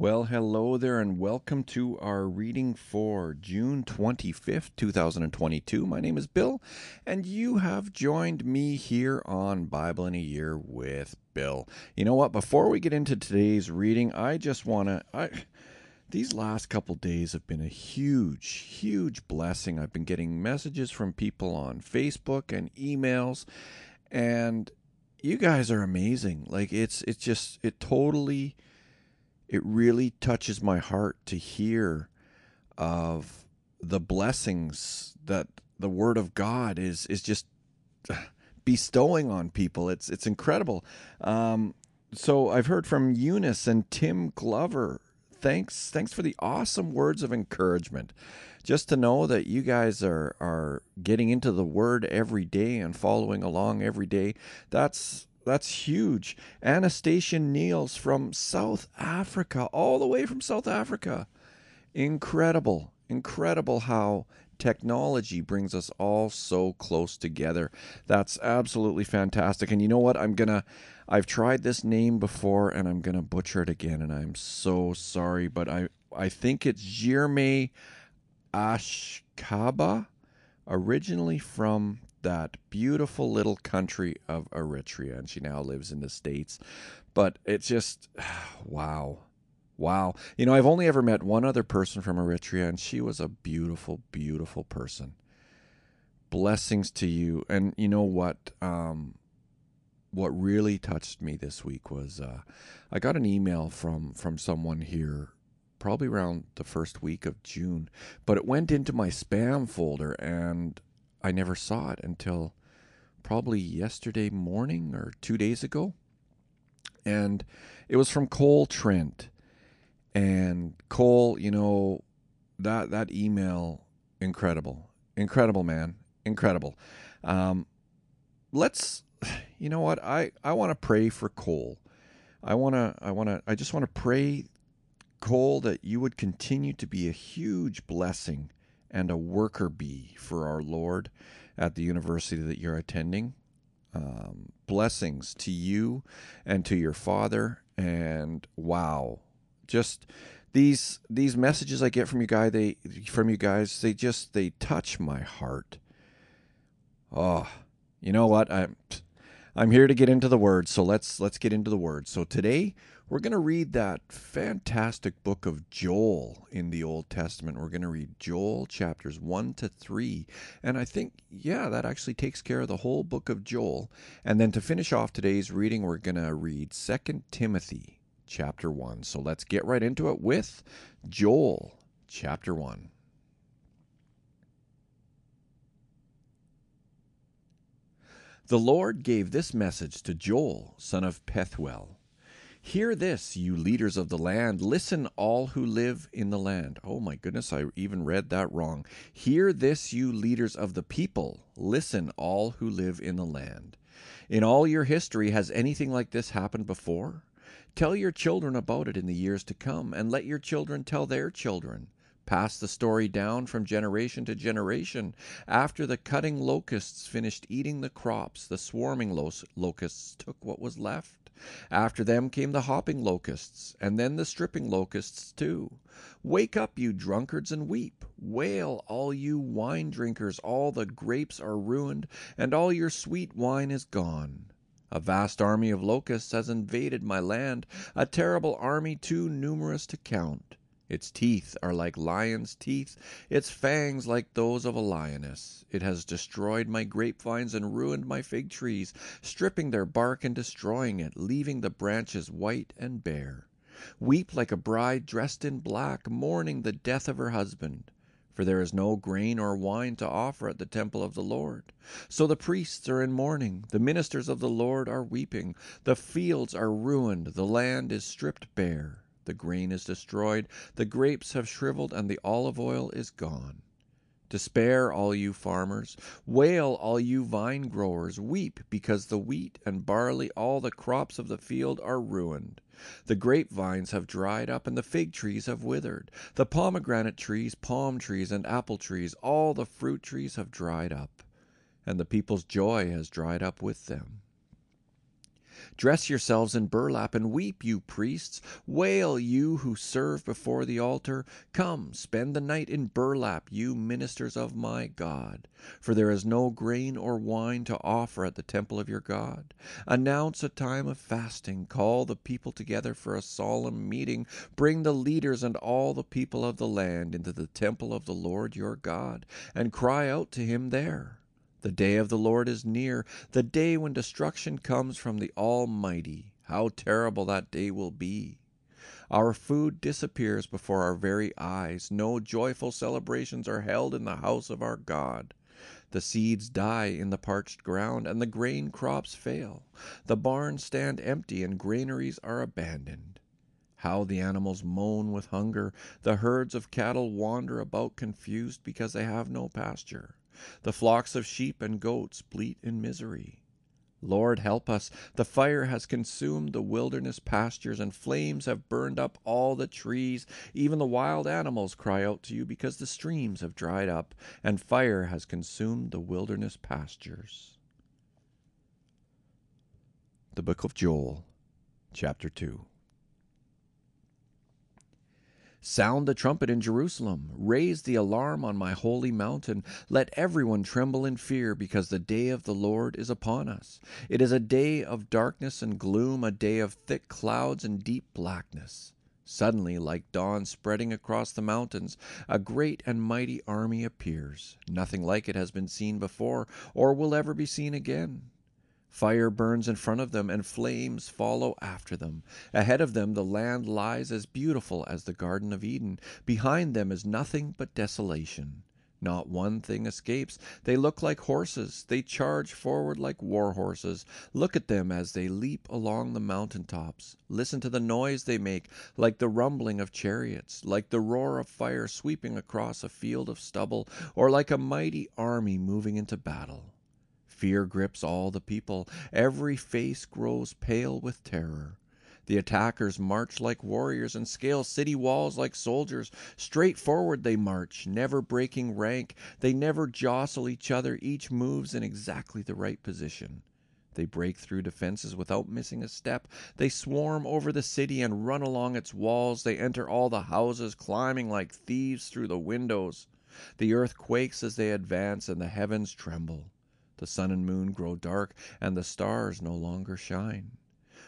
Well, hello there, and welcome to our reading for June 25th, 2022. My name is Bill, and you have joined me here on Bible in a Year with Bill. You know what? Before we get into today's reading, I just want to. I these last couple days have been a huge, huge blessing. I've been getting messages from people on Facebook and emails, and you guys are amazing. Like it's it's just it totally it really touches my heart to hear of the blessings that the word of God is is just bestowing on people. It's it's incredible. Um, so I've heard from Eunice and Tim Glover. Thanks thanks for the awesome words of encouragement. Just to know that you guys are are getting into the word every day and following along every day. That's that's huge. Anastasia Niels from South Africa, all the way from South Africa. Incredible, incredible how technology brings us all so close together. That's absolutely fantastic. And you know what? I'm going to I've tried this name before and I'm going to butcher it again and I'm so sorry, but I I think it's Jirme Ashkaba, originally from that beautiful little country of Eritrea, and she now lives in the States. But it's just, wow. Wow. You know, I've only ever met one other person from Eritrea, and she was a beautiful, beautiful person. Blessings to you. And you know what? Um, what really touched me this week was uh, I got an email from from someone here probably around the first week of June, but it went into my spam folder and I never saw it until probably yesterday morning or two days ago. And it was from Cole Trent. And Cole, you know, that that email, incredible. Incredible, man. Incredible. Um, let's you know what? I, I want to pray for Cole. I wanna I wanna I just want to pray, Cole, that you would continue to be a huge blessing and a worker bee for our Lord at the university that you're attending. Um, blessings to you and to your father. And wow, just these these messages I get from you guys, they from you guys, they just they touch my heart. Oh, you know what? I'm I'm here to get into the word, so let's let's get into the word. So today we're going to read that fantastic book of Joel in the Old Testament. We're going to read Joel chapters 1 to 3. And I think, yeah, that actually takes care of the whole book of Joel. And then to finish off today's reading, we're going to read 2 Timothy chapter 1. So let's get right into it with Joel chapter 1. The Lord gave this message to Joel, son of Pethuel. Hear this, you leaders of the land. Listen, all who live in the land. Oh my goodness, I even read that wrong. Hear this, you leaders of the people. Listen, all who live in the land. In all your history, has anything like this happened before? Tell your children about it in the years to come, and let your children tell their children. Pass the story down from generation to generation. After the cutting locusts finished eating the crops, the swarming lo- locusts took what was left. After them came the hopping locusts, and then the stripping locusts too. Wake up, you drunkards, and weep. Wail, all you wine drinkers, all the grapes are ruined, and all your sweet wine is gone. A vast army of locusts has invaded my land, a terrible army too numerous to count. Its teeth are like lions' teeth, its fangs like those of a lioness. It has destroyed my grapevines and ruined my fig trees, stripping their bark and destroying it, leaving the branches white and bare. Weep like a bride dressed in black, mourning the death of her husband. for there is no grain or wine to offer at the temple of the Lord. So the priests are in mourning, the ministers of the Lord are weeping, the fields are ruined, the land is stripped bare, the grain is destroyed, the grapes have shriveled, and the olive oil is gone. Despair, all you farmers. Wail, all you vine growers. Weep, because the wheat and barley, all the crops of the field, are ruined. The grapevines have dried up, and the fig trees have withered. The pomegranate trees, palm trees, and apple trees, all the fruit trees have dried up, and the people's joy has dried up with them. Dress yourselves in burlap and weep, you priests. Wail, you who serve before the altar. Come, spend the night in burlap, you ministers of my God. For there is no grain or wine to offer at the temple of your God. Announce a time of fasting. Call the people together for a solemn meeting. Bring the leaders and all the people of the land into the temple of the Lord your God, and cry out to him there. The day of the Lord is near, the day when destruction comes from the Almighty. How terrible that day will be! Our food disappears before our very eyes. No joyful celebrations are held in the house of our God. The seeds die in the parched ground, and the grain crops fail. The barns stand empty, and granaries are abandoned. How the animals moan with hunger. The herds of cattle wander about confused because they have no pasture. The flocks of sheep and goats bleat in misery. Lord, help us. The fire has consumed the wilderness pastures, and flames have burned up all the trees. Even the wild animals cry out to you because the streams have dried up, and fire has consumed the wilderness pastures. The Book of Joel, Chapter 2. Sound the trumpet in Jerusalem. Raise the alarm on my holy mountain. Let everyone tremble in fear, because the day of the Lord is upon us. It is a day of darkness and gloom, a day of thick clouds and deep blackness. Suddenly, like dawn spreading across the mountains, a great and mighty army appears. Nothing like it has been seen before, or will ever be seen again. Fire burns in front of them, and flames follow after them. Ahead of them, the land lies as beautiful as the Garden of Eden. Behind them is nothing but desolation. Not one thing escapes. They look like horses. They charge forward like war horses. Look at them as they leap along the mountain tops. Listen to the noise they make, like the rumbling of chariots, like the roar of fire sweeping across a field of stubble, or like a mighty army moving into battle. Fear grips all the people. Every face grows pale with terror. The attackers march like warriors and scale city walls like soldiers. Straight forward they march, never breaking rank. They never jostle each other. Each moves in exactly the right position. They break through defenses without missing a step. They swarm over the city and run along its walls. They enter all the houses, climbing like thieves through the windows. The earth quakes as they advance, and the heavens tremble. The sun and moon grow dark, and the stars no longer shine.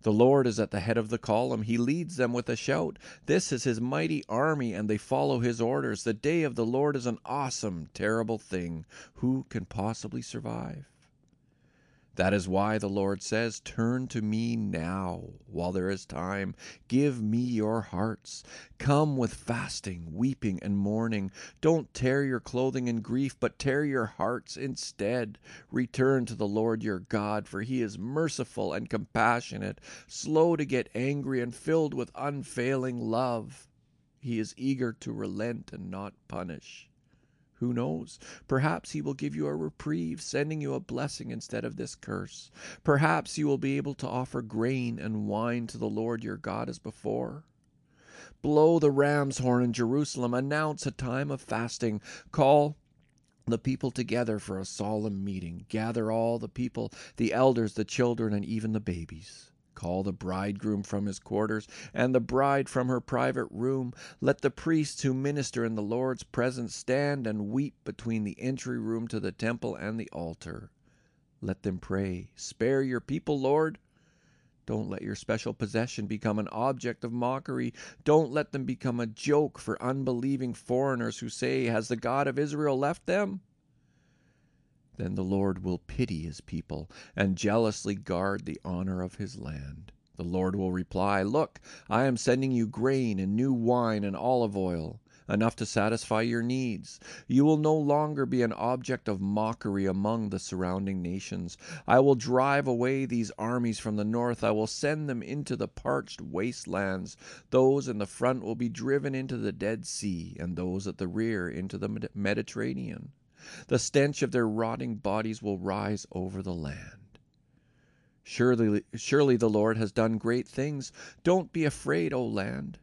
The Lord is at the head of the column. He leads them with a shout. This is his mighty army, and they follow his orders. The day of the Lord is an awesome, terrible thing. Who can possibly survive? That is why the Lord says, Turn to me now, while there is time. Give me your hearts. Come with fasting, weeping, and mourning. Don't tear your clothing in grief, but tear your hearts instead. Return to the Lord your God, for he is merciful and compassionate, slow to get angry, and filled with unfailing love. He is eager to relent and not punish. Who knows? Perhaps he will give you a reprieve, sending you a blessing instead of this curse. Perhaps you will be able to offer grain and wine to the Lord your God as before. Blow the ram's horn in Jerusalem, announce a time of fasting, call the people together for a solemn meeting, gather all the people, the elders, the children, and even the babies. Call the bridegroom from his quarters, and the bride from her private room. Let the priests who minister in the Lord's presence stand and weep between the entry room to the temple and the altar. Let them pray, Spare your people, Lord. Don't let your special possession become an object of mockery. Don't let them become a joke for unbelieving foreigners who say, Has the God of Israel left them? Then the Lord will pity his people and jealously guard the honor of his land. The Lord will reply, Look, I am sending you grain and new wine and olive oil. enough to satisfy your needs. You will no longer be an object of mockery among the surrounding nations. I will drive away these armies from the north. I will send them into the parched wastelands. Those in the front will be driven into the Dead Sea, and those at the rear into the Mediterranean. The stench of their rotting bodies will rise over the land. Surely, surely the Lord has done great things. Don't be afraid, O land.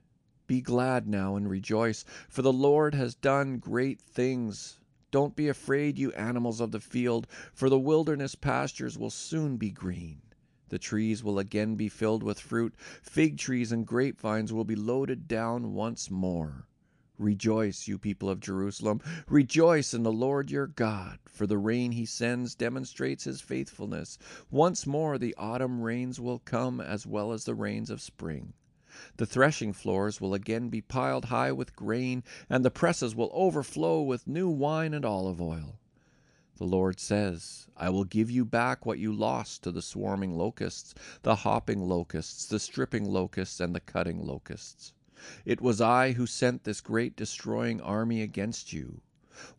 Be glad now and rejoice, for the Lord has done great things. Don't be afraid, you animals of the field, for the wilderness pastures will soon be green. The trees will again be filled with fruit, fig trees and grapevines will be loaded down once more. Rejoice, you people of Jerusalem. Rejoice in the Lord your God, for the rain he sends demonstrates his faithfulness. Once more the autumn rains will come as well as the rains of spring. The threshing floors will again be piled high with grain, and the presses will overflow with new wine and olive oil. The Lord says, I will give you back what you lost to the swarming locusts, the hopping locusts, the stripping locusts, and the cutting locusts. It was I who sent this great destroying army against you.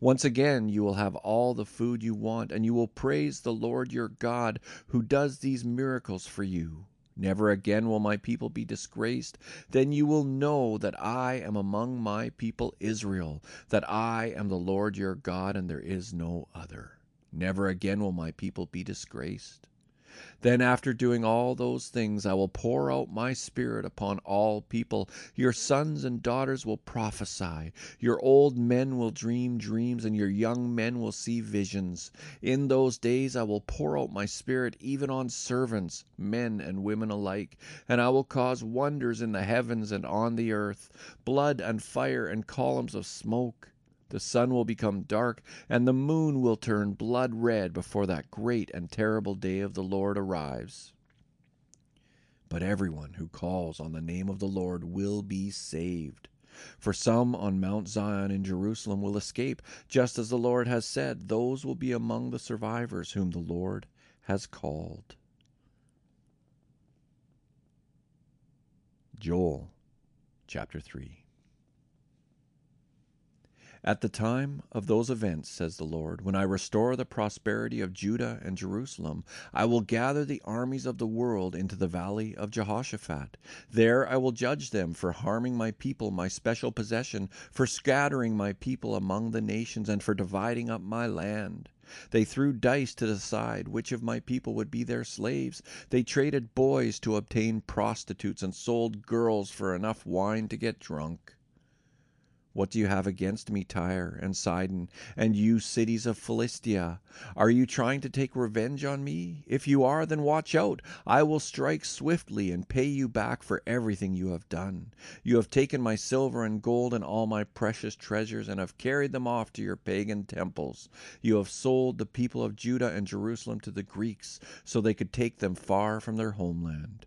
Once again you will have all the food you want, and you will praise the Lord your God who does these miracles for you. Never again will my people be disgraced. Then you will know that I am among my people Israel, that I am the Lord your God, and there is no other. Never again will my people be disgraced. Then, after doing all those things, I will pour out my Spirit upon all people. Your sons and daughters will prophesy. Your old men will dream dreams, and your young men will see visions. In those days I will pour out my Spirit even on servants, men and women alike, and I will cause wonders in the heavens and on the earth blood and fire and columns of smoke. The sun will become dark, and the moon will turn blood red before that great and terrible day of the Lord arrives. But everyone who calls on the name of the Lord will be saved. For some on Mount Zion in Jerusalem will escape, just as the Lord has said, those will be among the survivors whom the Lord has called. Joel chapter 3 at the time of those events, says the Lord, when I restore the prosperity of Judah and Jerusalem, I will gather the armies of the world into the valley of Jehoshaphat. There I will judge them for harming my people, my special possession, for scattering my people among the nations, and for dividing up my land. They threw dice to decide which of my people would be their slaves. They traded boys to obtain prostitutes and sold girls for enough wine to get drunk. What do you have against me, Tyre and Sidon, and you cities of Philistia? Are you trying to take revenge on me? If you are, then watch out. I will strike swiftly and pay you back for everything you have done. You have taken my silver and gold and all my precious treasures and have carried them off to your pagan temples. You have sold the people of Judah and Jerusalem to the Greeks so they could take them far from their homeland.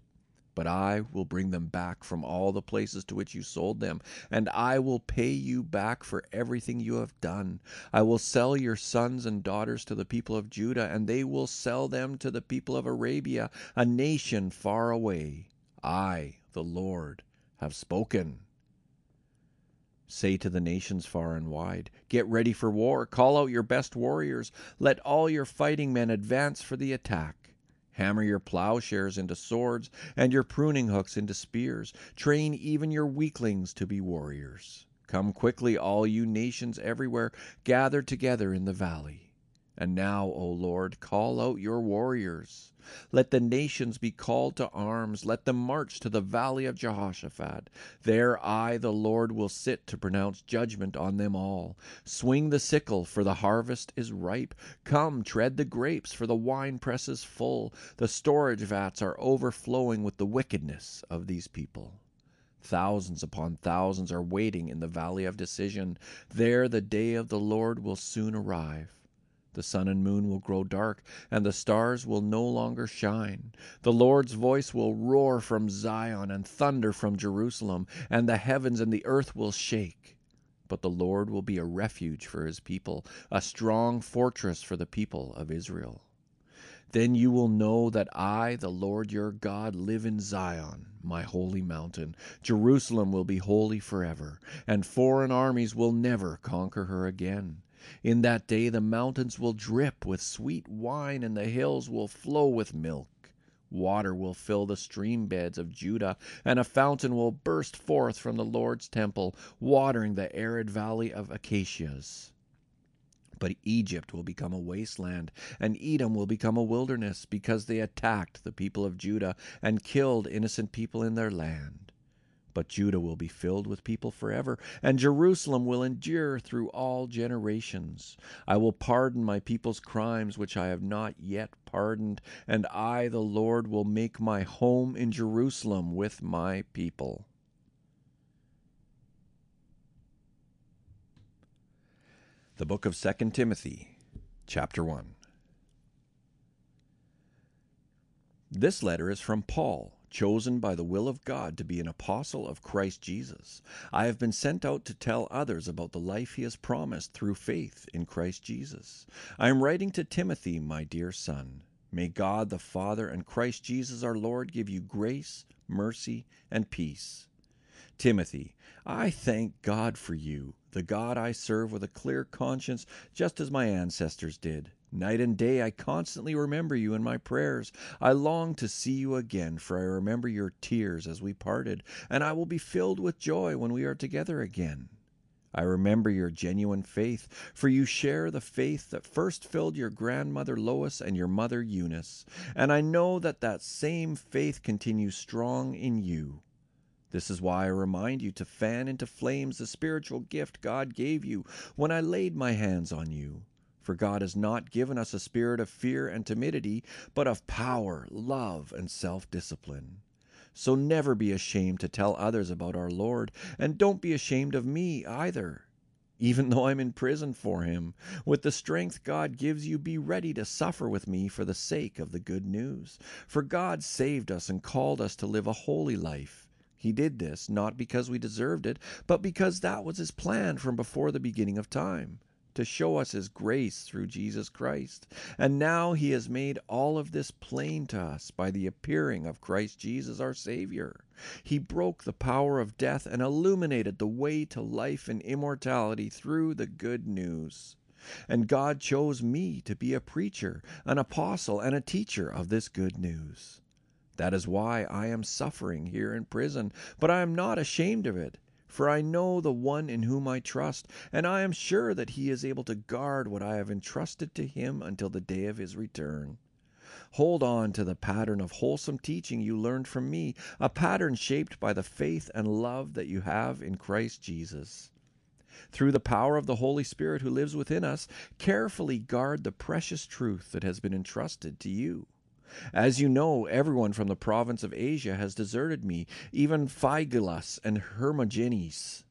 But I will bring them back from all the places to which you sold them, and I will pay you back for everything you have done. I will sell your sons and daughters to the people of Judah, and they will sell them to the people of Arabia, a nation far away. I, the Lord, have spoken. Say to the nations far and wide, Get ready for war, call out your best warriors, let all your fighting men advance for the attack. Hammer your plowshares into swords, and your pruning hooks into spears. Train even your weaklings to be warriors. Come quickly, all you nations everywhere, gather together in the valley. And now, O Lord, call out your warriors. Let the nations be called to arms. Let them march to the valley of Jehoshaphat. There I, the Lord, will sit to pronounce judgment on them all. Swing the sickle, for the harvest is ripe. Come, tread the grapes, for the winepress is full. The storage vats are overflowing with the wickedness of these people. Thousands upon thousands are waiting in the valley of decision. There the day of the Lord will soon arrive. The sun and moon will grow dark, and the stars will no longer shine. The Lord's voice will roar from Zion and thunder from Jerusalem, and the heavens and the earth will shake. But the Lord will be a refuge for his people, a strong fortress for the people of Israel. Then you will know that I, the Lord your God, live in Zion my holy mountain. Jerusalem will be holy forever, and foreign armies will never conquer her again. In that day the mountains will drip with sweet wine, and the hills will flow with milk. Water will fill the stream beds of Judah, and a fountain will burst forth from the Lord's temple, watering the arid valley of acacias. But Egypt will become a wasteland, and Edom will become a wilderness, because they attacked the people of Judah and killed innocent people in their land. But Judah will be filled with people forever, and Jerusalem will endure through all generations. I will pardon my people's crimes which I have not yet pardoned, and I, the Lord, will make my home in Jerusalem with my people. The book of 2 Timothy, chapter 1. This letter is from Paul, chosen by the will of God to be an apostle of Christ Jesus. I have been sent out to tell others about the life he has promised through faith in Christ Jesus. I am writing to Timothy, my dear son. May God the Father and Christ Jesus our Lord give you grace, mercy, and peace. Timothy, I thank God for you the God I serve with a clear conscience, just as my ancestors did. Night and day I constantly remember you in my prayers. I long to see you again, for I remember your tears as we parted, and I will be filled with joy when we are together again. I remember your genuine faith, for you share the faith that first filled your grandmother Lois and your mother Eunice, and I know that that same faith continues strong in you. This is why I remind you to fan into flames the spiritual gift God gave you when I laid my hands on you. For God has not given us a spirit of fear and timidity, but of power, love, and self discipline. So never be ashamed to tell others about our Lord, and don't be ashamed of me either. Even though I'm in prison for him, with the strength God gives you, be ready to suffer with me for the sake of the good news. For God saved us and called us to live a holy life he did this not because we deserved it, but because that was His plan from before the beginning of time to show us His grace through Jesus Christ. And now He has made all of this plain to us by the appearing of Christ Jesus our Savior. He broke the power of death and illuminated the way to life and immortality through the good news. And God chose me to be a preacher, an apostle, and a teacher of this good news. That is why I am suffering here in prison, but I am not ashamed of it. For I know the one in whom I trust, and I am sure that he is able to guard what I have entrusted to him until the day of his return. Hold on to the pattern of wholesome teaching you learned from me, a pattern shaped by the faith and love that you have in Christ Jesus. Through the power of the Holy Spirit who lives within us, carefully guard the precious truth that has been entrusted to you. As you know, everyone from the province of Asia has deserted me, even Phygelus and Hermogenes.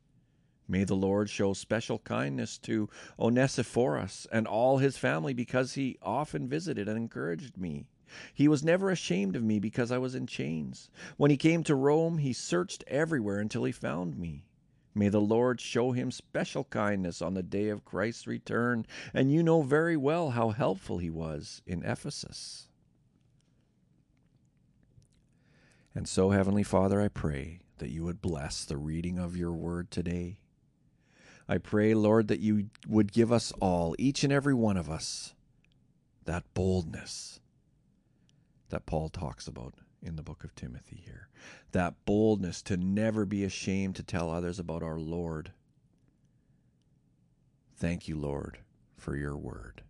May the Lord show special kindness to Onesiphorus and all his family because he often visited and encouraged me. He was never ashamed of me because I was in chains. When he came to Rome, he searched everywhere until he found me. May the Lord show him special kindness on the day of Christ's return, and you know very well how helpful he was in Ephesus. And so, Heavenly Father, I pray that you would bless the reading of your word today. I pray, Lord, that you would give us all, each and every one of us, that boldness that Paul talks about in the book of Timothy here. That boldness to never be ashamed to tell others about our Lord. Thank you, Lord, for your word.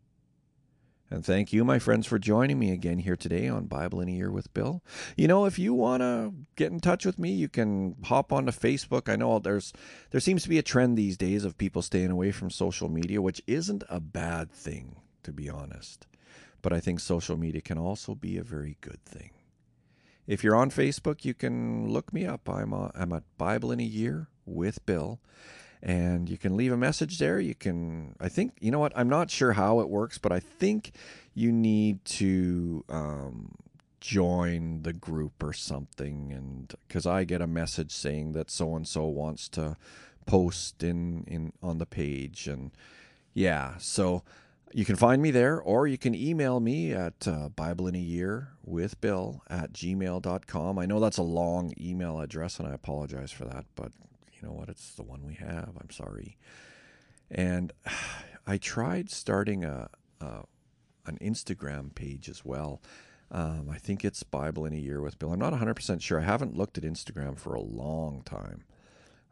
And thank you, my friends, for joining me again here today on Bible in a Year with Bill. You know, if you want to get in touch with me, you can hop onto Facebook. I know there's there seems to be a trend these days of people staying away from social media, which isn't a bad thing, to be honest. But I think social media can also be a very good thing. If you're on Facebook, you can look me up. I'm a, I'm at Bible in a Year with Bill and you can leave a message there. You can, I think, you know what? I'm not sure how it works, but I think you need to um, join the group or something. And because I get a message saying that so and so wants to post in in on the page, and yeah, so You can find me there, or you can email me at uh, Bible in a Year with Bill at gmail.com. I know that's a long email address, and I apologize for that, but you know what? It's the one we have. I'm sorry. And I tried starting a, a an Instagram page as well. Um, I think it's Bible in a Year with Bill. I'm not 100% sure. I haven't looked at Instagram for a long time.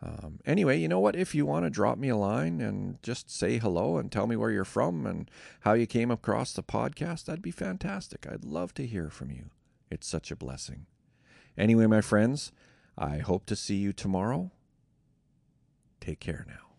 Um, anyway, you know what? If you want to drop me a line and just say hello and tell me where you're from and how you came across the podcast, that'd be fantastic. I'd love to hear from you. It's such a blessing. Anyway, my friends, I hope to see you tomorrow. Take care now.